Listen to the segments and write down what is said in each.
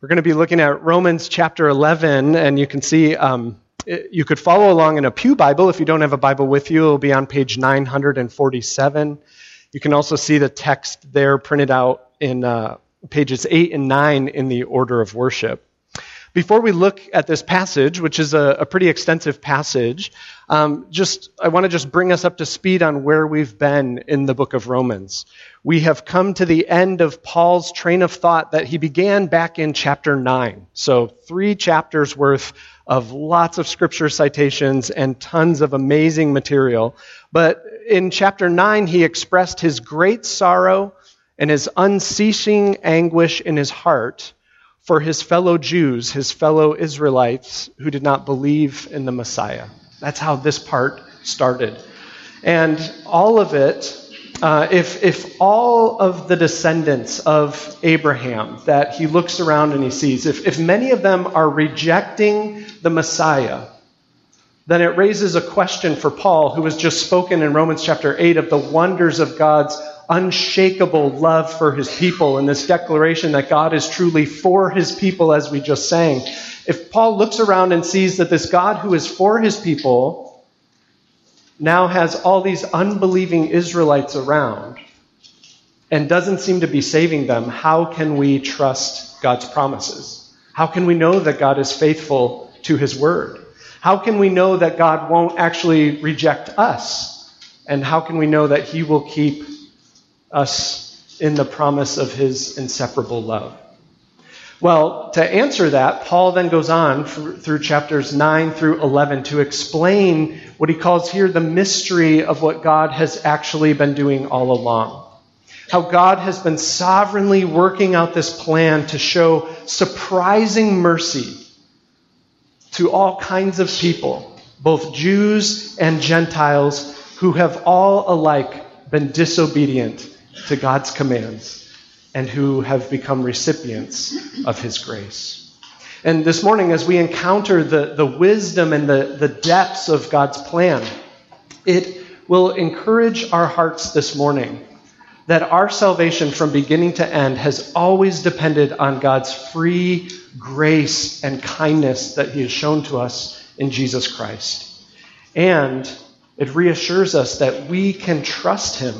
We're going to be looking at Romans chapter 11, and you can see um, it, you could follow along in a Pew Bible. If you don't have a Bible with you, it'll be on page 947. You can also see the text there printed out in uh, pages 8 and 9 in the order of worship. Before we look at this passage, which is a, a pretty extensive passage, um, just I want to just bring us up to speed on where we've been in the book of Romans. We have come to the end of Paul's train of thought that he began back in chapter 9. So, three chapters worth of lots of scripture citations and tons of amazing material. But in chapter 9, he expressed his great sorrow and his unceasing anguish in his heart for his fellow Jews, his fellow Israelites who did not believe in the Messiah. That's how this part started. And all of it, uh, if, if all of the descendants of Abraham that he looks around and he sees, if, if many of them are rejecting the Messiah, then it raises a question for Paul, who has just spoken in Romans chapter 8 of the wonders of God's unshakable love for his people and this declaration that God is truly for his people, as we just sang. If Paul looks around and sees that this God who is for his people now has all these unbelieving Israelites around and doesn't seem to be saving them, how can we trust God's promises? How can we know that God is faithful to his word? How can we know that God won't actually reject us? And how can we know that he will keep us in the promise of his inseparable love? Well, to answer that, Paul then goes on through chapters 9 through 11 to explain what he calls here the mystery of what God has actually been doing all along. How God has been sovereignly working out this plan to show surprising mercy to all kinds of people, both Jews and Gentiles, who have all alike been disobedient to God's commands and who have become recipients of his grace. And this morning, as we encounter the, the wisdom and the, the depths of God's plan, it will encourage our hearts this morning that our salvation from beginning to end has always depended on God's free grace and kindness that He has shown to us in Jesus Christ. And it reassures us that we can trust Him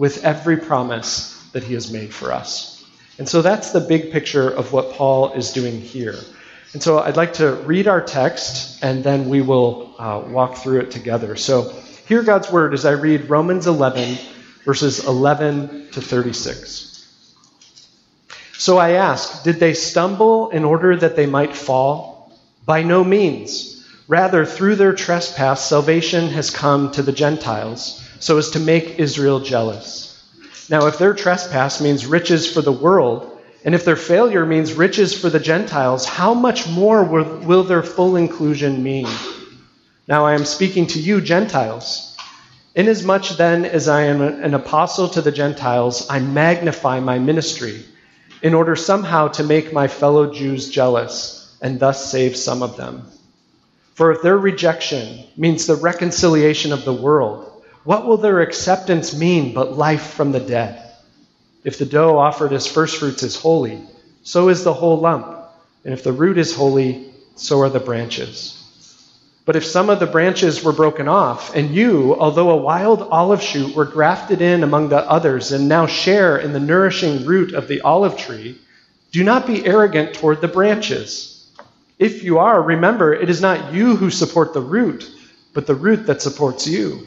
with every promise that he has made for us. And so that's the big picture of what Paul is doing here. And so I'd like to read our text and then we will uh, walk through it together. So hear God's word as I read Romans 11, verses 11 to 36. So I ask, did they stumble in order that they might fall? By no means. Rather, through their trespass, salvation has come to the Gentiles so as to make Israel jealous. Now, if their trespass means riches for the world, and if their failure means riches for the Gentiles, how much more will, their full inclusion mean? Now I am speaking to you, Gentiles. Inasmuch then as I am an apostle to the Gentiles, I magnify my ministry in order somehow to make my fellow Jews jealous and thus save some of them. For if their rejection means the reconciliation of the world, what will their acceptance mean but life from the dead? If the dough offered as firstfruits is holy, so is the whole lump. And if the root is holy, so are the branches. But if some of the branches were broken off, and you, although a wild olive shoot, were grafted in among the others and now share in the nourishing root of the olive tree, do not be arrogant toward the branches. If you are, remember, it is not you who support the root, but the root that supports you.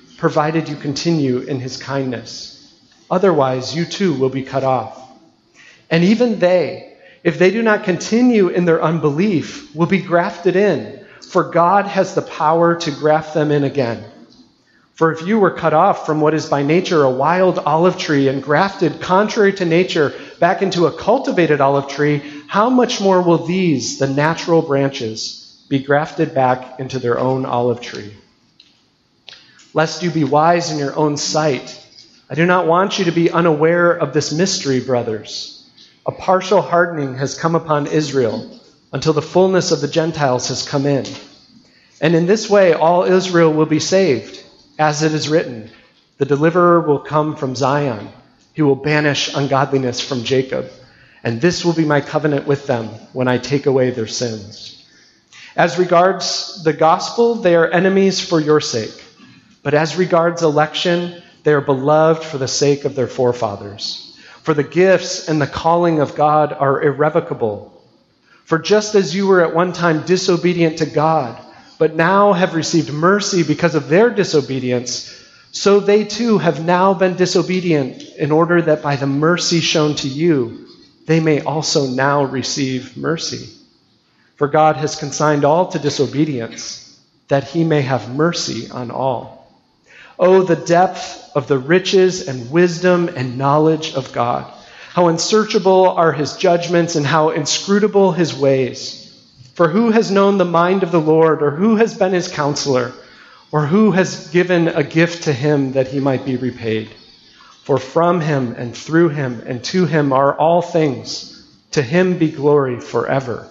provided you continue in his kindness. Otherwise, you too will be cut off. And even they, if they do not continue in their unbelief, will be grafted in, for God has the power to graft them in again. For if you were cut off from what is by nature a wild olive tree and grafted contrary to nature back into a cultivated olive tree, how much more will these, the natural branches, be grafted back into their own olive tree? Lest you be wise in your own sight, I do not want you to be unaware of this mystery, brothers. A partial hardening has come upon Israel until the fullness of the Gentiles has come in. And in this way, all Israel will be saved, as it is written The deliverer will come from Zion, he will banish ungodliness from Jacob. And this will be my covenant with them when I take away their sins. As regards the gospel, they are enemies for your sake. But as regards election, they are beloved for the sake of their forefathers. For the gifts and the calling of God are irrevocable. For just as you were at one time disobedient to God, but now have received mercy because of their disobedience, so they too have now been disobedient in order that by the mercy shown to you, they may also now receive mercy. For God has consigned all to disobedience, that he may have mercy on all. Oh, the depth of the riches and wisdom and knowledge of God! How unsearchable are his judgments and how inscrutable his ways. For who has known the mind of the Lord, or who has been his counselor, or who has given a gift to him that he might be repaid? For from him and through him and to him are all things. To him be glory forever.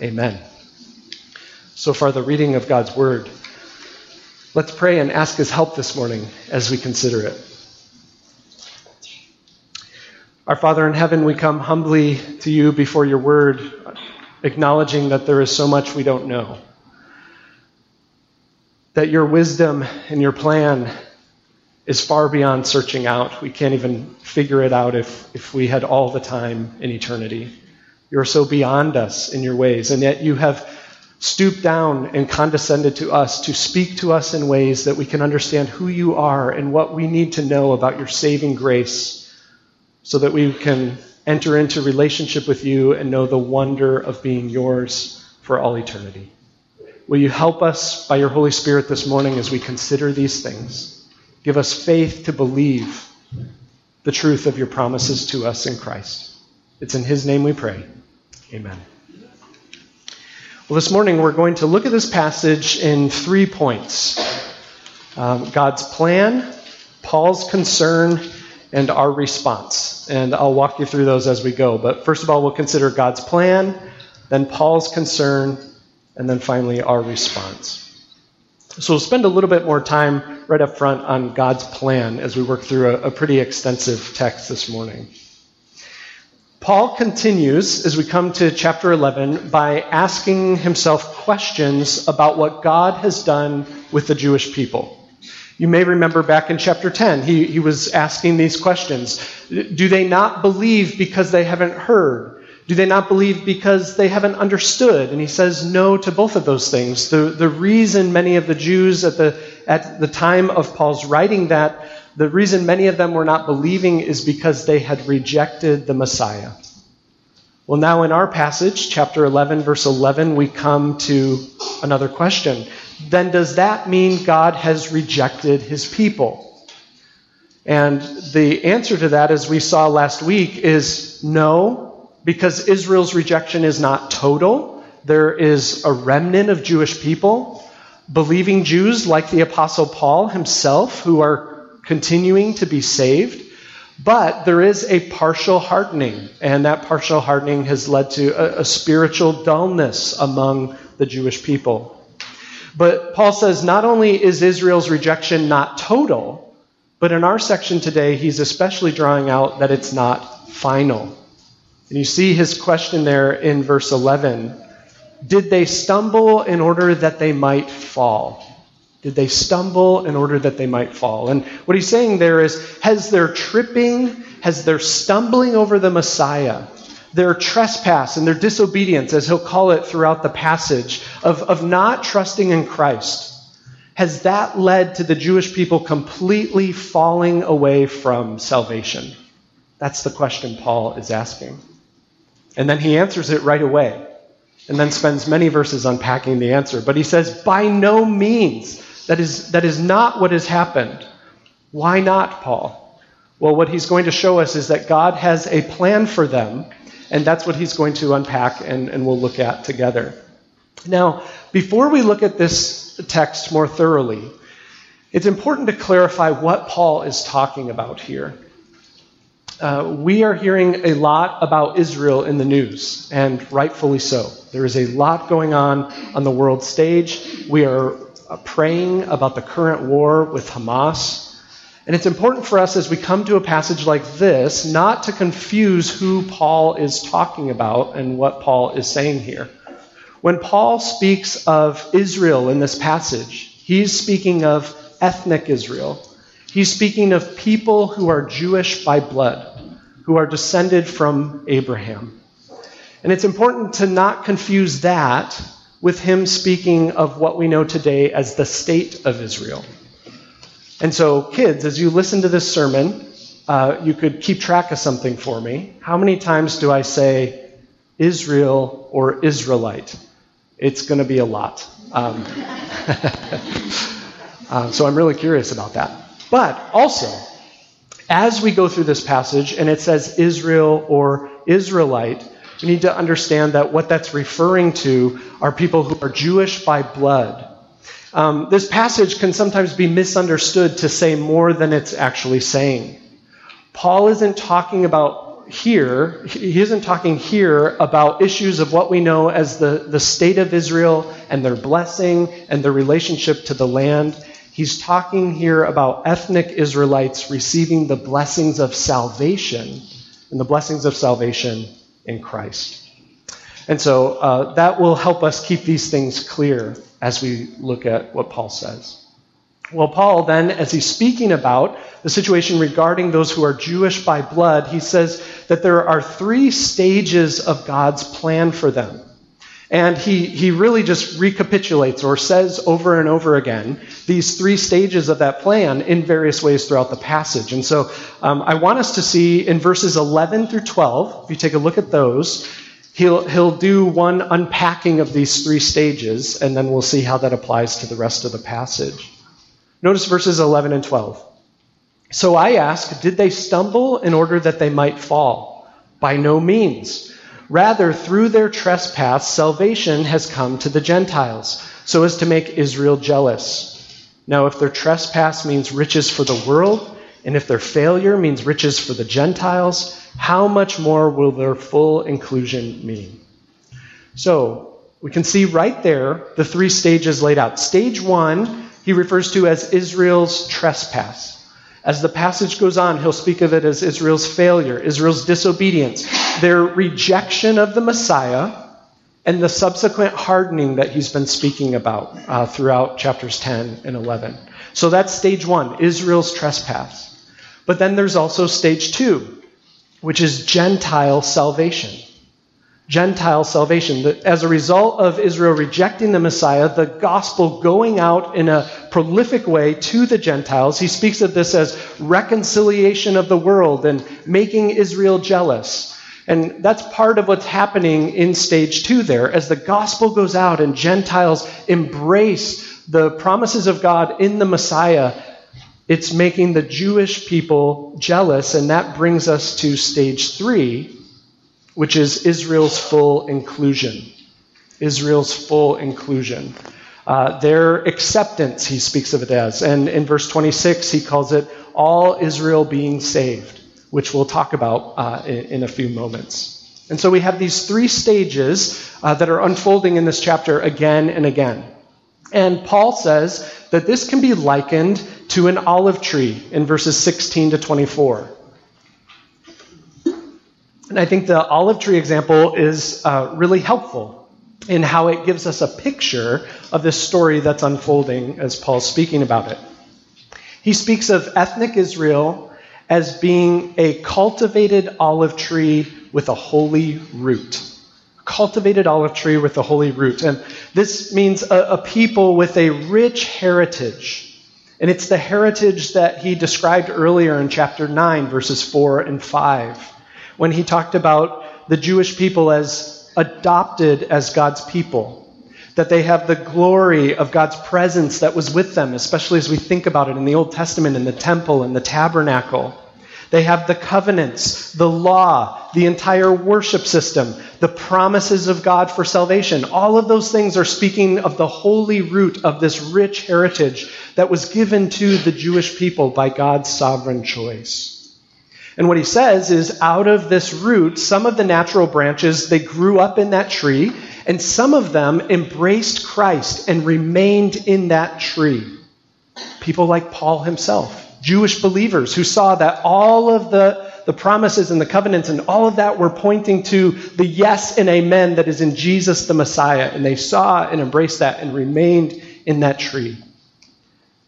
Amen. So far, the reading of God's word. Let's pray and ask his help this morning as we consider it. Our Father in heaven, we come humbly to you before your word, acknowledging that there is so much we don't know. That your wisdom and your plan is far beyond searching out. We can't even figure it out if, if we had all the time in eternity. You're so beyond us in your ways, and yet you have stooped down and condescended to us to speak to us in ways that we can understand who you are and what we need to know about your saving grace so that we can enter into relationship with you and know the wonder of being yours for all eternity. Will you help us by your Holy Spirit this morning as we consider these things? Give us faith to believe the truth of your promises to us in Christ. It's in His name we pray. Amen. Well, this morning we're going to look at this passage in three points um, God's plan, Paul's concern, and our response. And I'll walk you through those as we go. But first of all, we'll consider God's plan, then Paul's concern, and then finally our response. So we'll spend a little bit more time right up front on God's plan as we work through a, a pretty extensive text this morning. Paul continues as we come to chapter 11 by asking himself questions about what God has done with the Jewish people. You may remember back in chapter 10, he, he was asking these questions Do they not believe because they haven't heard? Do they not believe because they haven't understood? And he says no to both of those things. The, the reason many of the Jews at the, at the time of Paul's writing that, the reason many of them were not believing is because they had rejected the Messiah. Well, now in our passage, chapter 11, verse 11, we come to another question. Then does that mean God has rejected his people? And the answer to that, as we saw last week, is no, because Israel's rejection is not total. There is a remnant of Jewish people, believing Jews like the Apostle Paul himself, who are continuing to be saved. But there is a partial hardening, and that partial hardening has led to a, a spiritual dullness among the Jewish people. But Paul says not only is Israel's rejection not total, but in our section today, he's especially drawing out that it's not final. And you see his question there in verse 11. Did they stumble in order that they might fall? Did they stumble in order that they might fall? And what he's saying there is has their tripping, has their stumbling over the Messiah, their trespass and their disobedience, as he'll call it throughout the passage, of, of not trusting in Christ, has that led to the Jewish people completely falling away from salvation? That's the question Paul is asking. And then he answers it right away, and then spends many verses unpacking the answer. But he says, By no means. That is, that is not what has happened. Why not, Paul? Well, what he's going to show us is that God has a plan for them, And that's what he's going to unpack and, and we'll look at together. Now, before we look at this text more thoroughly, it's important to clarify what Paul is talking about here. Uh, we are hearing a lot about Israel in the news, and rightfully so. There is a lot going on on the world stage. We are Uh, praying about the current war with Hamas. And it's important for us as we come to a passage like this not to confuse who Paul is talking about and what Paul is saying here. When Paul speaks of Israel in this passage, he's speaking of ethnic Israel. He's speaking of people who are Jewish by blood, who are descended from Abraham. And it's important to not confuse that with him speaking of what we know today as the state of Israel. And so, kids, as you listen to this sermon, uh, you could keep track of something for me. How many times do I say Israel or Israelite? It's going to be a lot. Um, uh, so I'm really curious about that. But also, as we go through this passage and it says Israel or Israelite, we need to understand that what that's referring to are people who are Jewish by blood. Um, this passage can sometimes be misunderstood to say more than it's actually saying. Paul isn't talking about here, he isn't talking here about issues of what we know as the, the state of Israel and their blessing and their relationship to the land. He's talking here about ethnic Israelites receiving the blessings of salvation and the blessings of salvation in Christ. And so uh, that will help us keep these things clear as we look at what Paul says. Well, Paul, then, as he's speaking about the situation regarding those who are Jewish by blood, he says that there are three stages of God's plan for them. And he, he really just recapitulates or says over and over again these three stages of that plan in various ways throughout the passage. And so um, I want us to see in verses 11 through 12, if you take a look at those, he'll, he'll do one unpacking of these three stages, and then we'll see how that applies to the rest of the passage. Notice verses 11 and 12. So I ask, did they stumble in order that they might fall? By no means. Rather, through their trespass, salvation has come to the Gentiles, so as to make Israel jealous. Now, if their trespass means riches for the world, and if their failure means riches for the Gentiles, how much more will their full inclusion mean? So, we can see right there the three stages laid out. Stage one he refers to as Israel's trespass. As the passage goes on, he'll speak of it as Israel's failure, Israel's disobedience, their rejection of the Messiah, and the subsequent hardening that he's been speaking about uh, throughout chapters 10 and 11. So that's stage one, Israel's trespass. But then there's also stage two, which is Gentile salvation. Gentile salvation. As a result of Israel rejecting the Messiah, the gospel going out in a prolific way to the Gentiles, he speaks of this as reconciliation of the world and making Israel jealous. And that's part of what's happening in stage two there. As the gospel goes out and Gentiles embrace the promises of God in the Messiah, it's making the Jewish people jealous. And that brings us to stage three, which is Israel's full inclusion. Israel's full inclusion. Uh, their acceptance, he speaks of it as. And in verse 26, he calls it all Israel being saved, which we'll talk about uh, in, in, a few moments. And so we have these three stages uh, that are unfolding in this chapter again and again. And Paul says that this can be likened to an olive tree in verses 16 to 24. And I think the olive tree example is uh, really helpful in how it gives us a picture of this story that's unfolding as Paul's speaking about it. He speaks of ethnic Israel as being a cultivated olive tree with a holy root. Cultivated olive tree with a holy root. And this means a, a people with a rich heritage. And it's the heritage that he described earlier in chapter 9, verses 4 and 5 when he talked about the Jewish people as adopted as God's people, that they have the glory of God's presence that was with them, especially as we think about it in the Old Testament in the temple and the tabernacle, They have the covenants, the law, the entire worship system, the promises of God for salvation. All of those things are speaking of the holy root of this rich heritage that was given to the Jewish people by God's sovereign choice. And what he says is out of this root, some of the natural branches, they grew up in that tree, and some of them embraced Christ and remained in that tree. People like Paul himself. Jewish believers who saw that all of the, the promises and the covenants and all of that were pointing to the yes and amen that is in Jesus the Messiah. And they saw and embraced that and remained in that tree.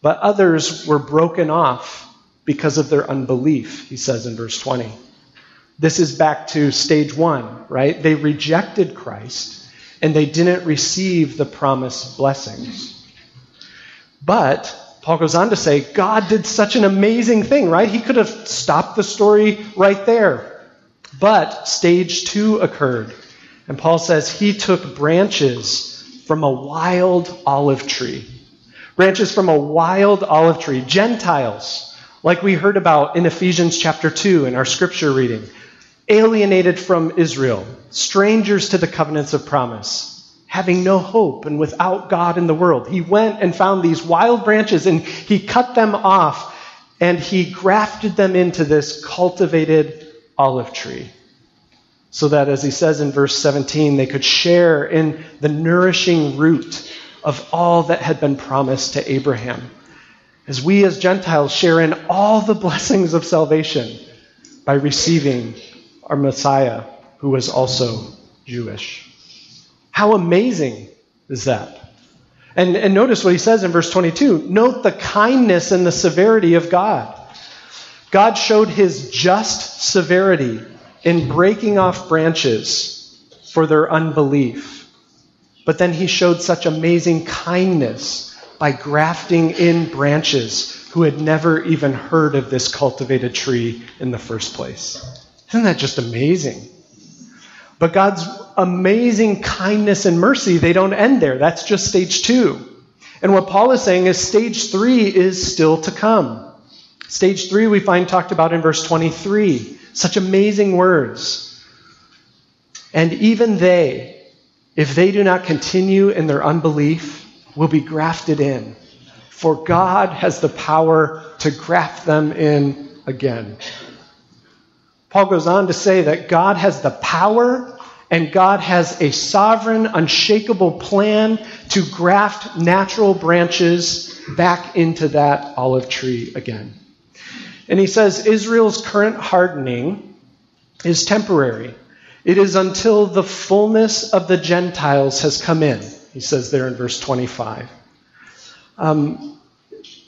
But others were broken off because of their unbelief, he says in verse 20. This is back to stage one, right? They rejected Christ and they didn't receive the promised blessings. But Paul goes on to say, God did such an amazing thing, right? He could have stopped the story right there. But stage two occurred. And Paul says he took branches from a wild olive tree. Branches from a wild olive tree. Gentiles, like we heard about in Ephesians chapter 2 in our scripture reading, alienated from Israel, strangers to the covenants of promise having no hope and without God in the world. He went and found these wild branches and he cut them off and he grafted them into this cultivated olive tree. So that, as he says in verse 17, they could share in the nourishing root of all that had been promised to Abraham. As we as Gentiles share in all the blessings of salvation by receiving our Messiah, who was also Jewish. How amazing is that? And, and notice what he says in verse 22 note the kindness and the severity of God. God showed his just severity in breaking off branches for their unbelief. But then he showed such amazing kindness by grafting in branches who had never even heard of this cultivated tree in the first place. Isn't that just amazing? But God's amazing kindness and mercy, they don't end there. That's just stage two. And what Paul is saying is stage three is still to come. Stage three we find talked about in verse 23. Such amazing words. And even they, if they do not continue in their unbelief, will be grafted in. For God has the power to graft them in again. Paul goes on to say that God has the power and God has a sovereign, unshakable plan to graft natural branches back into that olive tree again. And he says Israel's current hardening is temporary. It is until the fullness of the Gentiles has come in, he says there in verse 25. Um,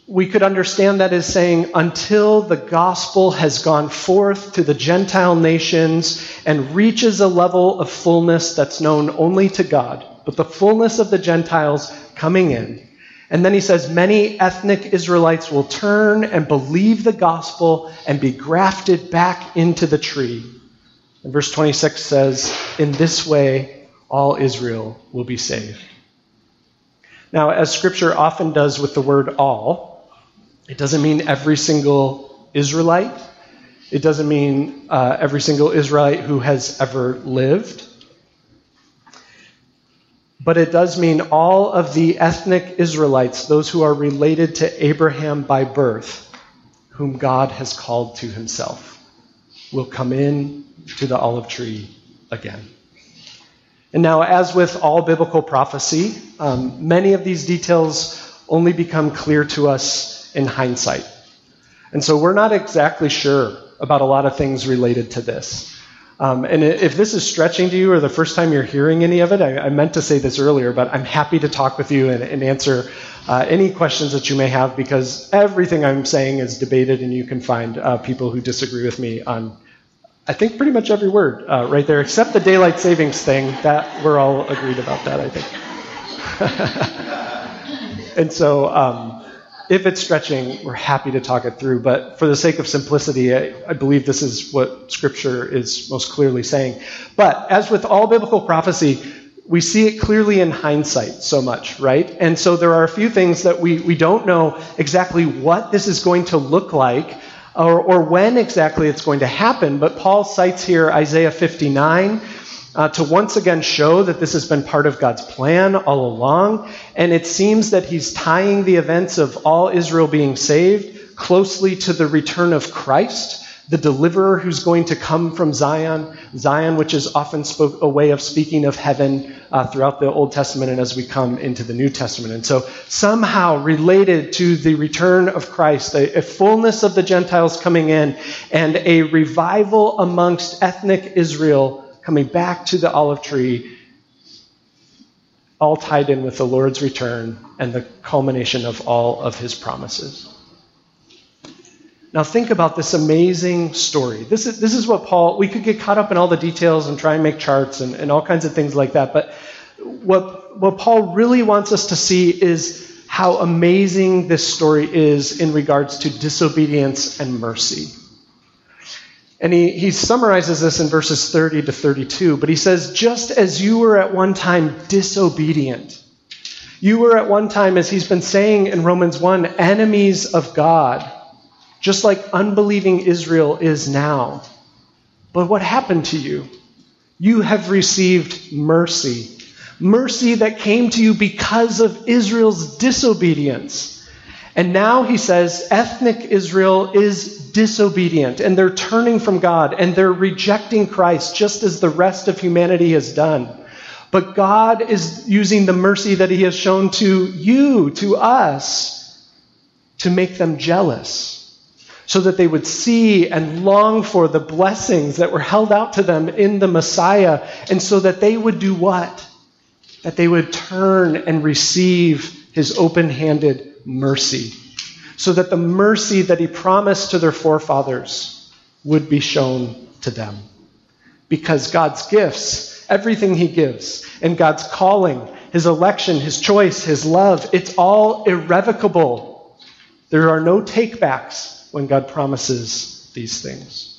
we could understand that as saying, until the gospel has gone forth to the Gentile nations and reaches a level of fullness that's known only to God, but the fullness of the Gentiles coming in. And then he says, many ethnic Israelites will turn and believe the gospel and be grafted back into the tree. And verse 26 says, in this way, all Israel will be saved. Now, as scripture often does with the word all, it doesn't mean every single Israelite. It doesn't mean uh, every single Israelite who has ever lived. But it does mean all of the ethnic Israelites, those who are related to Abraham by birth, whom God has called to himself, will come in to the olive tree again. And now, as with all biblical prophecy, um, many of these details only become clear to us in hindsight. And so we're not exactly sure about a lot of things related to this. Um, and if this is stretching to you or the first time you're hearing any of it, I, I meant to say this earlier, but I'm happy to talk with you and, and answer uh, any questions that you may have because everything I'm saying is debated and you can find uh, people who disagree with me on, I think, pretty much every word uh, right there, except the daylight savings thing. That we're all agreed about that, I think. and so, um, if it's stretching, we're happy to talk it through. But for the sake of simplicity, I, I, believe this is what Scripture is most clearly saying. But as with all biblical prophecy, we see it clearly in hindsight so much, right? And so there are a few things that we, we don't know exactly what this is going to look like or, or when exactly it's going to happen. But Paul cites here Isaiah 59 uh, to once again show that this has been part of God's plan all along. And it seems that he's tying the events of all Israel being saved closely to the return of Christ the deliverer who's going to come from Zion, Zion, which is often spoke, a way of speaking of heaven uh, throughout the Old Testament and as we come into the New Testament. And so, somehow related to the return of Christ, a, a fullness of the Gentiles coming in, and a revival amongst ethnic Israel coming back to the olive tree, all tied in with the Lord's return and the culmination of all of his promises. Now, think about this amazing story. This is, this is what Paul, we could get caught up in all the details and try and make charts and, and all kinds of things like that. But what, what Paul really wants us to see is how amazing this story is in regards to disobedience and mercy. And he, he summarizes this in verses 30 to 32, but he says, Just as you were at one time disobedient, you were at one time, as he's been saying in Romans 1, enemies of God just like unbelieving Israel is now. But what happened to you? You have received mercy. Mercy that came to you because of Israel's disobedience. And now he says ethnic Israel is disobedient and they're turning from God and they're rejecting Christ just as the rest of humanity has done. But God is using the mercy that he has shown to you, to us, to make them jealous so that they would see and long for the blessings that were held out to them in the Messiah, and so that they would do what? That they would turn and receive his open handed mercy, so that the mercy that he promised to their forefathers would be shown to them. Because God's gifts, everything he gives, and God's calling, his election, his choice, his love, it's all irrevocable. There are no takebacks when God promises these things.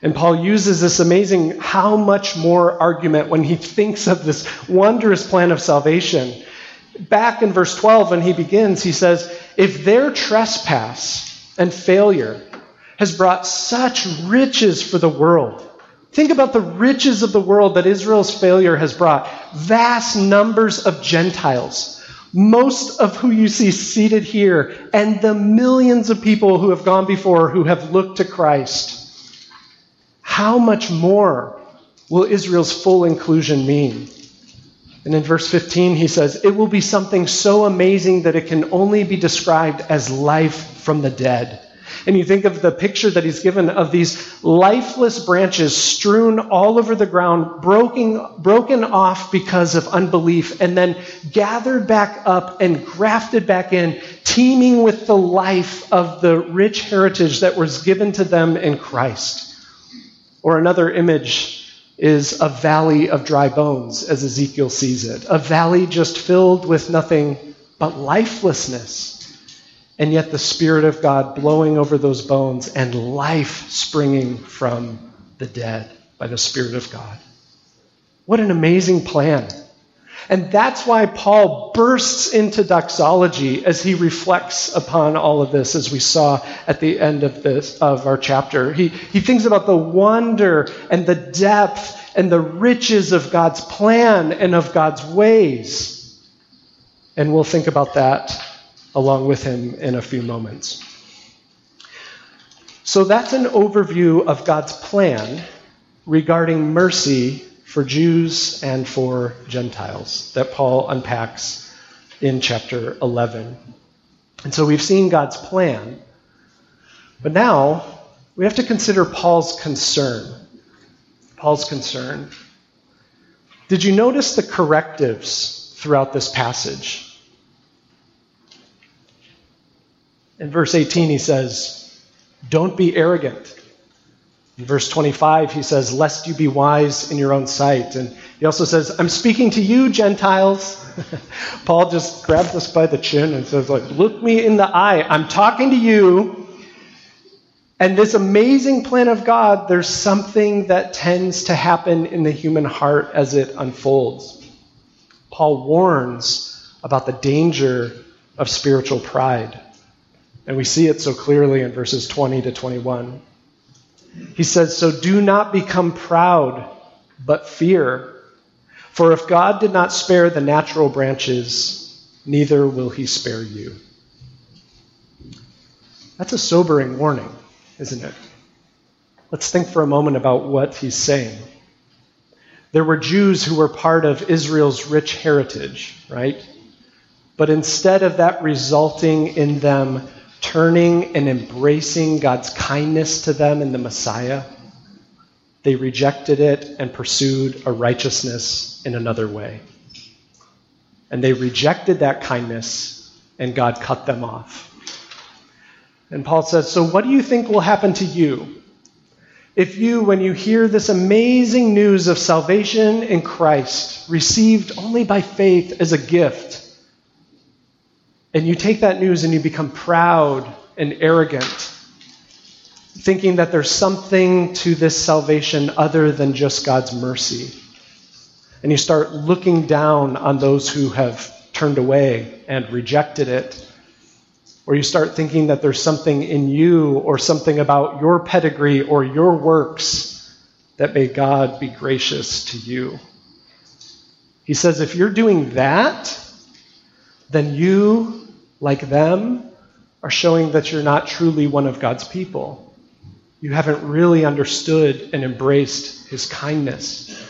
And Paul uses this amazing how much more argument when he thinks of this wondrous plan of salvation. Back in verse 12, when he begins, he says, If their trespass and failure has brought such riches for the world, Think about the riches of the world that Israel's failure has brought. Vast numbers of Gentiles most of who you see seated here, and the millions of people who have gone before who have looked to Christ, how much more will Israel's full inclusion mean? And in verse 15, he says, It will be something so amazing that it can only be described as life from the dead. And you think of the picture that he's given of these lifeless branches strewn all over the ground, broken, broken off because of unbelief, and then gathered back up and grafted back in, teeming with the life of the rich heritage that was given to them in Christ. Or another image is a valley of dry bones, as Ezekiel sees it. A valley just filled with nothing but lifelessness and yet the Spirit of God blowing over those bones and life springing from the dead by the Spirit of God. What an amazing plan. And that's why Paul bursts into doxology as he reflects upon all of this, as we saw at the end of this of our chapter. He, he thinks about the wonder and the depth and the riches of God's plan and of God's ways. And we'll think about that along with him in a few moments. So that's an overview of God's plan regarding mercy for Jews and for Gentiles that Paul unpacks in chapter 11. And so we've seen God's plan, but now we have to consider Paul's concern. Paul's concern. Did you notice the correctives throughout this passage? In verse 18, he says, Don't be arrogant. In verse 25, he says, Lest you be wise in your own sight. And he also says, I'm speaking to you, Gentiles. Paul just grabs us by the chin and says, like, Look me in the eye. I'm talking to you. And this amazing plan of God, there's something that tends to happen in the human heart as it unfolds. Paul warns about the danger of spiritual pride. And we see it so clearly in verses 20 to 21. He says, So do not become proud, but fear. For if God did not spare the natural branches, neither will he spare you. That's a sobering warning, isn't it? Let's think for a moment about what he's saying. There were Jews who were part of Israel's rich heritage, right? But instead of that resulting in them turning and embracing God's kindness to them in the Messiah, they rejected it and pursued a righteousness in another way. And they rejected that kindness, and God cut them off. And Paul says, So, what do you think will happen to you if you, when you hear this amazing news of salvation in Christ, received only by faith as a gift, and you take that news and you become proud and arrogant, thinking that there's something to this salvation other than just God's mercy. And you start looking down on those who have turned away and rejected it. Or you start thinking that there's something in you or something about your pedigree or your works that may God be gracious to you. He says, if you're doing that, then you like them are showing that you're not truly one of God's people. You haven't really understood and embraced his kindness.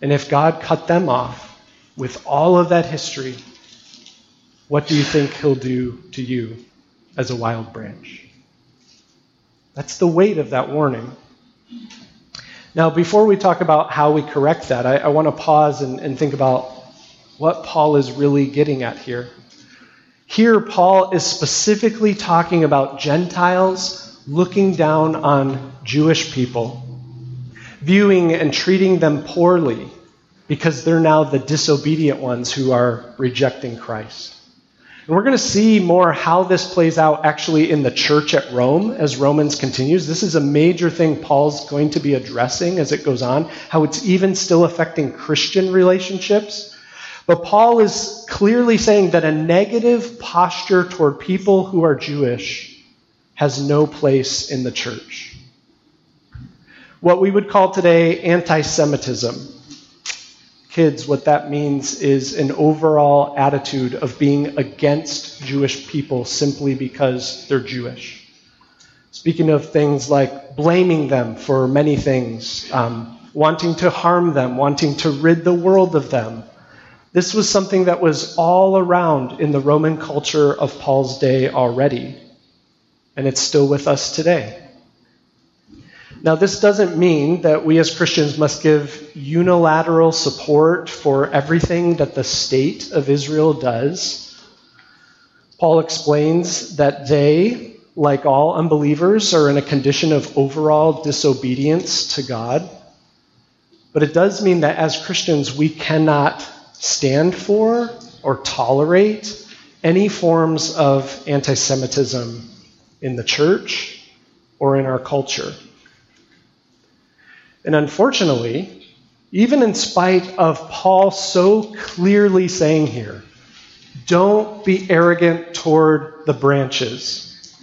And if God cut them off with all of that history, what do you think he'll do to you as a wild branch? That's the weight of that warning. Now, before we talk about how we correct that, I, I want to pause and, and think about what Paul is really getting at here. Here, Paul is specifically talking about Gentiles looking down on Jewish people, viewing and treating them poorly because they're now the disobedient ones who are rejecting Christ. And we're going to see more how this plays out actually in the church at Rome as Romans continues. This is a major thing Paul's going to be addressing as it goes on, how it's even still affecting Christian relationships. But Paul is clearly saying that a negative posture toward people who are Jewish has no place in the church. What we would call today anti Semitism. Kids, what that means is an overall attitude of being against Jewish people simply because they're Jewish. Speaking of things like blaming them for many things, um, wanting to harm them, wanting to rid the world of them, this was something that was all around in the Roman culture of Paul's day already, and it's still with us today. Now, this doesn't mean that we as Christians must give unilateral support for everything that the state of Israel does. Paul explains that they, like all unbelievers, are in a condition of overall disobedience to God. But it does mean that as Christians, we cannot stand for or tolerate any forms of anti Semitism in the church or in our culture. And unfortunately, even in spite of Paul so clearly saying here, don't be arrogant toward the branches.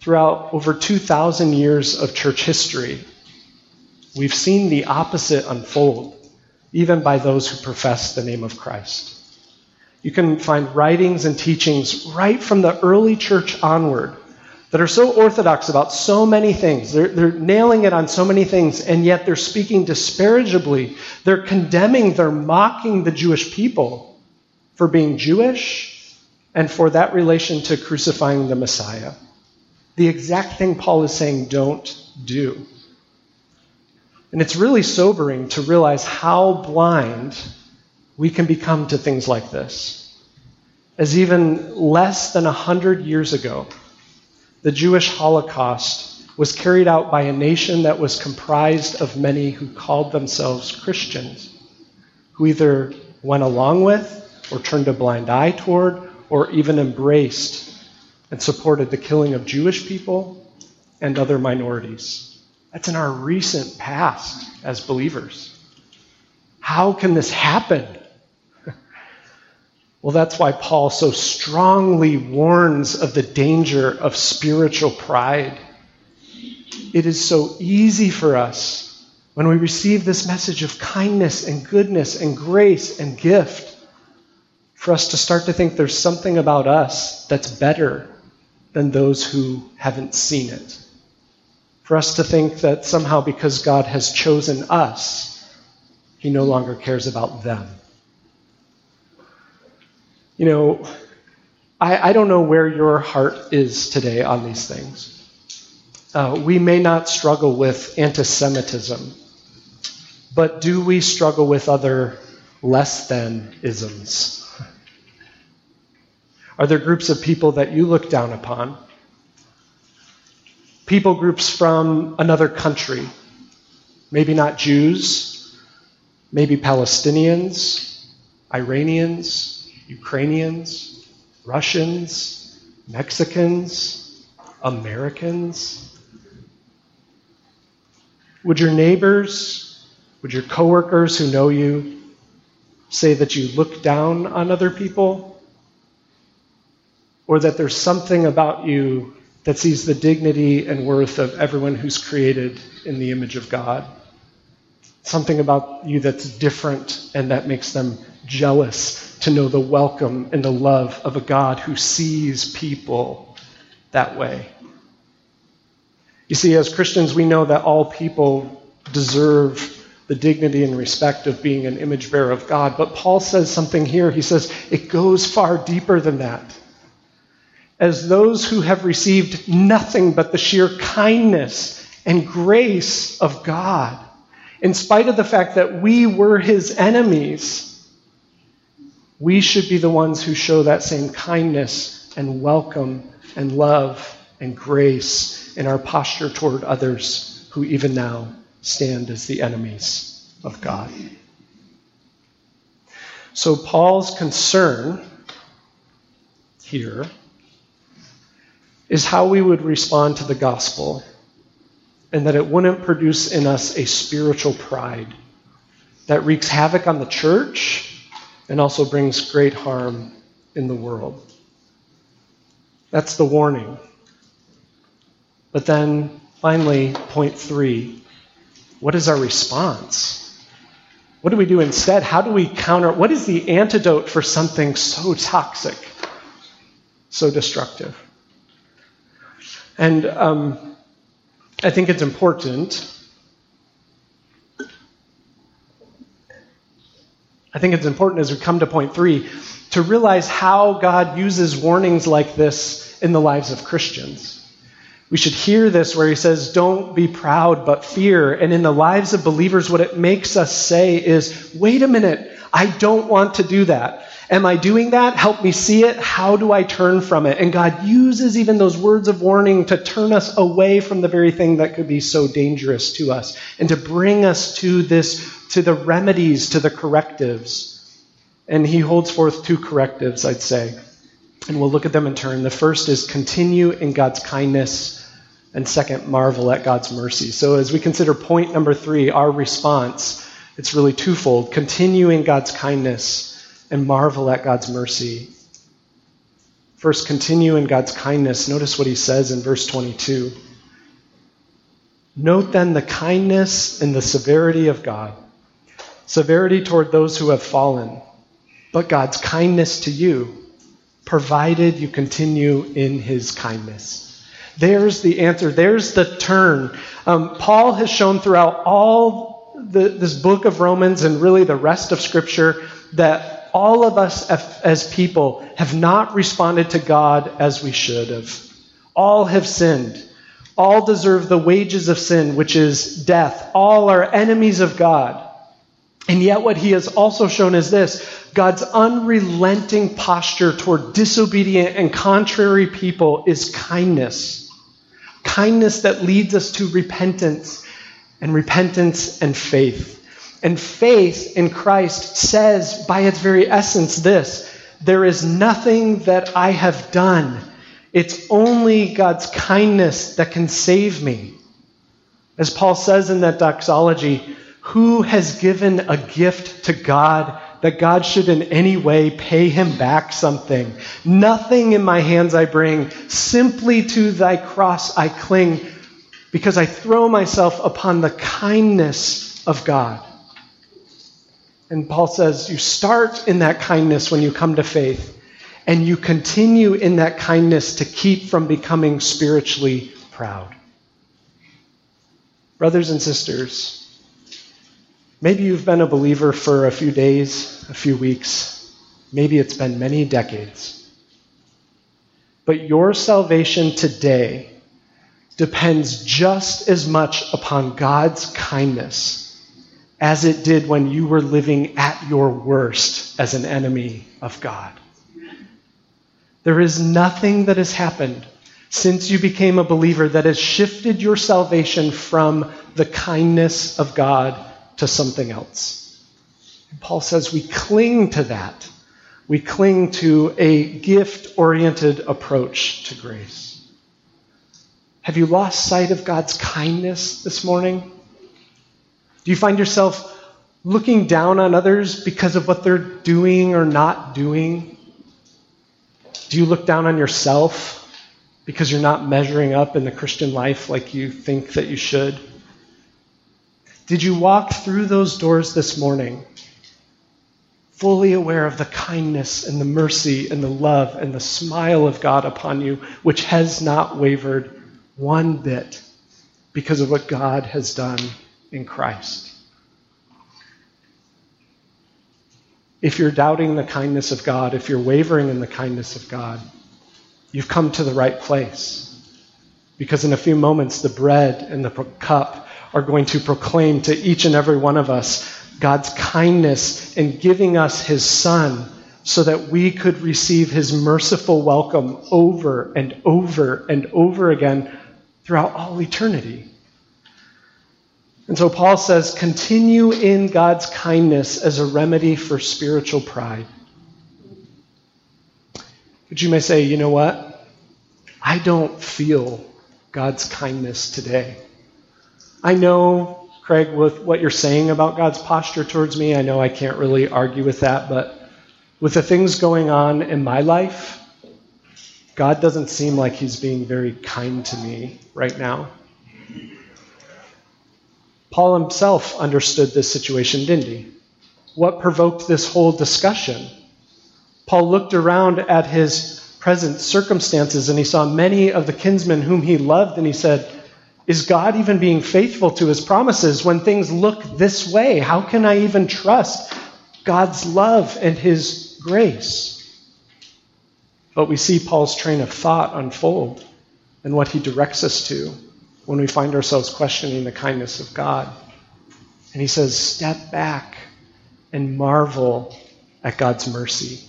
Throughout over 2,000 years of church history, we've seen the opposite unfold even by those who profess the name of Christ. You can find writings and teachings right from the early church onward that are so orthodox about so many things. They're, they're nailing it on so many things, and yet they're speaking disparagingly. They're condemning, they're mocking the Jewish people for being Jewish and for that relation to crucifying the Messiah. The exact thing Paul is saying don't do. And it's really sobering to realize how blind we can become to things like this. As even less than a hundred years ago, the Jewish Holocaust was carried out by a nation that was comprised of many who called themselves Christians, who either went along with, or turned a blind eye toward, or even embraced and supported the killing of Jewish people and other minorities. That's in our recent past as believers. How can this happen? Well, that's why Paul so strongly warns of the danger of spiritual pride. It is so easy for us when we receive this message of kindness and goodness and grace and gift for us to start to think there's something about us that's better than those who haven't seen it. For us to think that somehow because God has chosen us, he no longer cares about them. You know, I, I don't know where your heart is today on these things. Uh, we may not struggle with anti Semitism, but do we struggle with other less than isms? Are there groups of people that you look down upon? People groups from another country, maybe not Jews, maybe Palestinians, Iranians, Ukrainians, Russians, Mexicans, Americans? Would your neighbors, would your coworkers who know you say that you look down on other people? Or that there's something about you that sees the dignity and worth of everyone who's created in the image of God? Something about you that's different and that makes them jealous to know the welcome and the love of a God who sees people that way. You see, as Christians, we know that all people deserve the dignity and respect of being an image bearer of God. But Paul says something here. He says it goes far deeper than that. As those who have received nothing but the sheer kindness and grace of God, in spite of the fact that we were his enemies, we should be the ones who show that same kindness and welcome and love and grace in our posture toward others who even now stand as the enemies of God. So, Paul's concern here is how we would respond to the gospel and that it wouldn't produce in us a spiritual pride that wreaks havoc on the church and also brings great harm in the world. That's the warning. But then, finally, point three what is our response? What do we do instead? How do we counter? What is the antidote for something so toxic, so destructive? And um, I think it's important I think it's important as we come to point three to realize how God uses warnings like this in the lives of Christians. We should hear this where he says, Don't be proud, but fear. And in the lives of believers, what it makes us say is, Wait a minute, I don't want to do that. Am I doing that? Help me see it. How do I turn from it? And God uses even those words of warning to turn us away from the very thing that could be so dangerous to us and to bring us to this to the remedies, to the correctives. And he holds forth two correctives, I'd say. And we'll look at them in turn. The first is continue in God's kindness, and second, marvel at God's mercy. So as we consider point number three, our response, it's really twofold continue in God's kindness and marvel at God's mercy. First, continue in God's kindness. Notice what he says in verse 22. Note then the kindness and the severity of God severity toward those who have fallen, but God's kindness to you, provided you continue in his kindness. There's the answer. There's the turn. Um, Paul has shown throughout all the, this book of Romans and really the rest of Scripture that all of us as people have not responded to God as we should have. All have sinned. All deserve the wages of sin, which is death. All are enemies of God. And yet, what he has also shown is this God's unrelenting posture toward disobedient and contrary people is kindness. Kindness that leads us to repentance, and repentance and faith. And faith in Christ says, by its very essence, this there is nothing that I have done. It's only God's kindness that can save me. As Paul says in that doxology, who has given a gift to God that God should in any way pay him back something. Nothing in my hands I bring, simply to thy cross I cling, because I throw myself upon the kindness of God. And Paul says, You start in that kindness when you come to faith, and you continue in that kindness to keep from becoming spiritually proud. Brothers and sisters, maybe you've been a believer for a few days, a few weeks, maybe it's been many decades. But your salvation today depends just as much upon God's kindness as it did when you were living at your worst as an enemy of God. There is nothing that has happened since you became a believer that has shifted your salvation from the kindness of God to something else. And Paul says we cling to that. We cling to a gift oriented approach to grace. Have you lost sight of God's kindness this morning? Do you find yourself looking down on others because of what they're doing or not doing? Do you look down on yourself because you're not measuring up in the Christian life like you think that you should? Did you walk through those doors this morning fully aware of the kindness and the mercy and the love and the smile of God upon you, which has not wavered one bit because of what God has done in Christ. If you're doubting the kindness of God, if you're wavering in the kindness of God, you've come to the right place. Because in a few moments, the bread and the cup are going to proclaim to each and every one of us God's kindness in giving us His Son so that we could receive His merciful welcome over and over and over again throughout all eternity. And so Paul says, continue in God's kindness as a remedy for spiritual pride. But you may say, you know what? I don't feel God's kindness today. I know, Craig, with what you're saying about God's posture towards me, I know I can't really argue with that, but with the things going on in my life, God doesn't seem like He's being very kind to me right now. Paul himself understood this situation, didn't he? What provoked this whole discussion? Paul looked around at his present circumstances and he saw many of the kinsmen whom he loved and he said, Is God even being faithful to his promises when things look this way? How can I even trust God's love and his grace? But we see Paul's train of thought unfold and what he directs us to when we find ourselves questioning the kindness of God. And he says, Step back and marvel at God's mercy.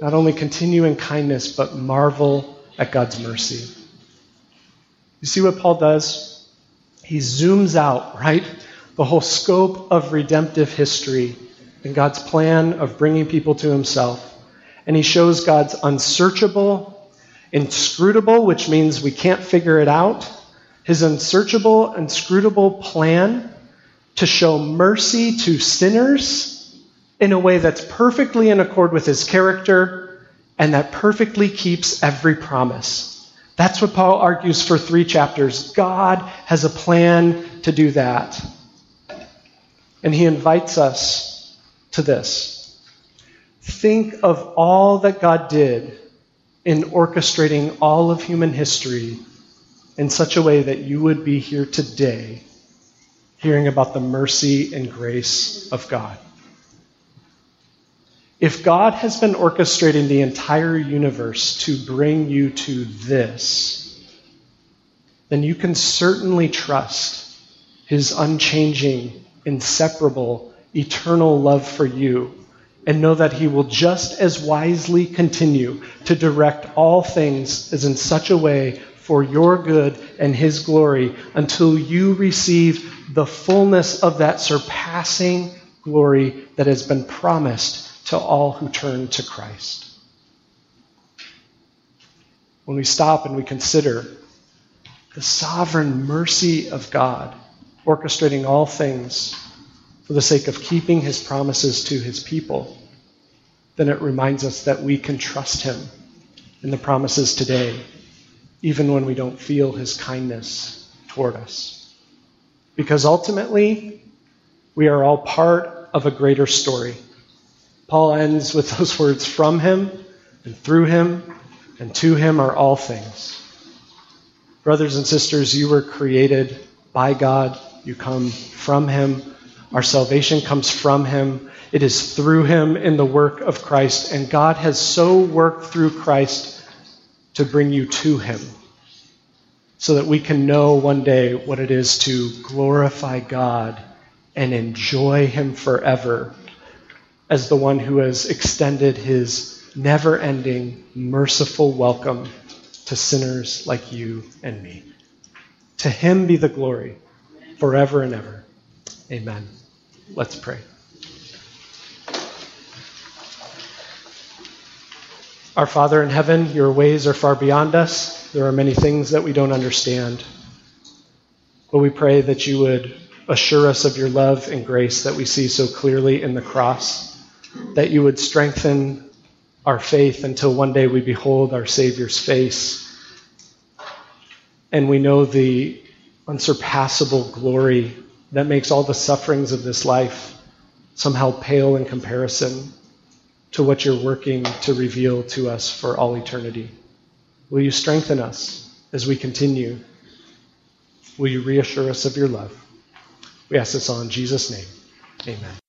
Not only continue in kindness, but marvel at God's mercy. You see what Paul does? He zooms out, right? The whole scope of redemptive history and God's plan of bringing people to himself. And he shows God's unsearchable, inscrutable, which means we can't figure it out, his unsearchable, inscrutable plan to show mercy to sinners in a way that's perfectly in accord with his character and that perfectly keeps every promise. That's what Paul argues for three chapters. God has a plan to do that. And he invites us to this. Think of all that God did in orchestrating all of human history in such a way that you would be here today hearing about the mercy and grace of God. If God has been orchestrating the entire universe to bring you to this, then you can certainly trust his unchanging, inseparable, eternal love for you and know that he will just as wisely continue to direct all things as in such a way for your good and his glory until you receive the fullness of that surpassing glory that has been promised to all who turn to Christ. When we stop and we consider the sovereign mercy of God orchestrating all things for the sake of keeping his promises to his people, then it reminds us that we can trust him in the promises today, even when we don't feel his kindness toward us. Because ultimately, we are all part of a greater story. Paul ends with those words from him and through him and to him are all things. Brothers and sisters, you were created by God. You come from him. Our salvation comes from him. It is through him in the work of Christ. And God has so worked through Christ to bring you to him so that we can know one day what it is to glorify God and enjoy him forever as the one who has extended his never ending, merciful welcome to sinners like you and me. To him be the glory forever and ever. Amen. Let's pray. Our Father in heaven, your ways are far beyond us. There are many things that we don't understand. But we pray that you would assure us of your love and grace that we see so clearly in the cross, that you would strengthen our faith until one day we behold our Savior's face and we know the unsurpassable glory that makes all the sufferings of this life somehow pale in comparison to what you're working to reveal to us for all eternity. Will you strengthen us as we continue? Will you reassure us of your love? We ask this all in Jesus' name. Amen.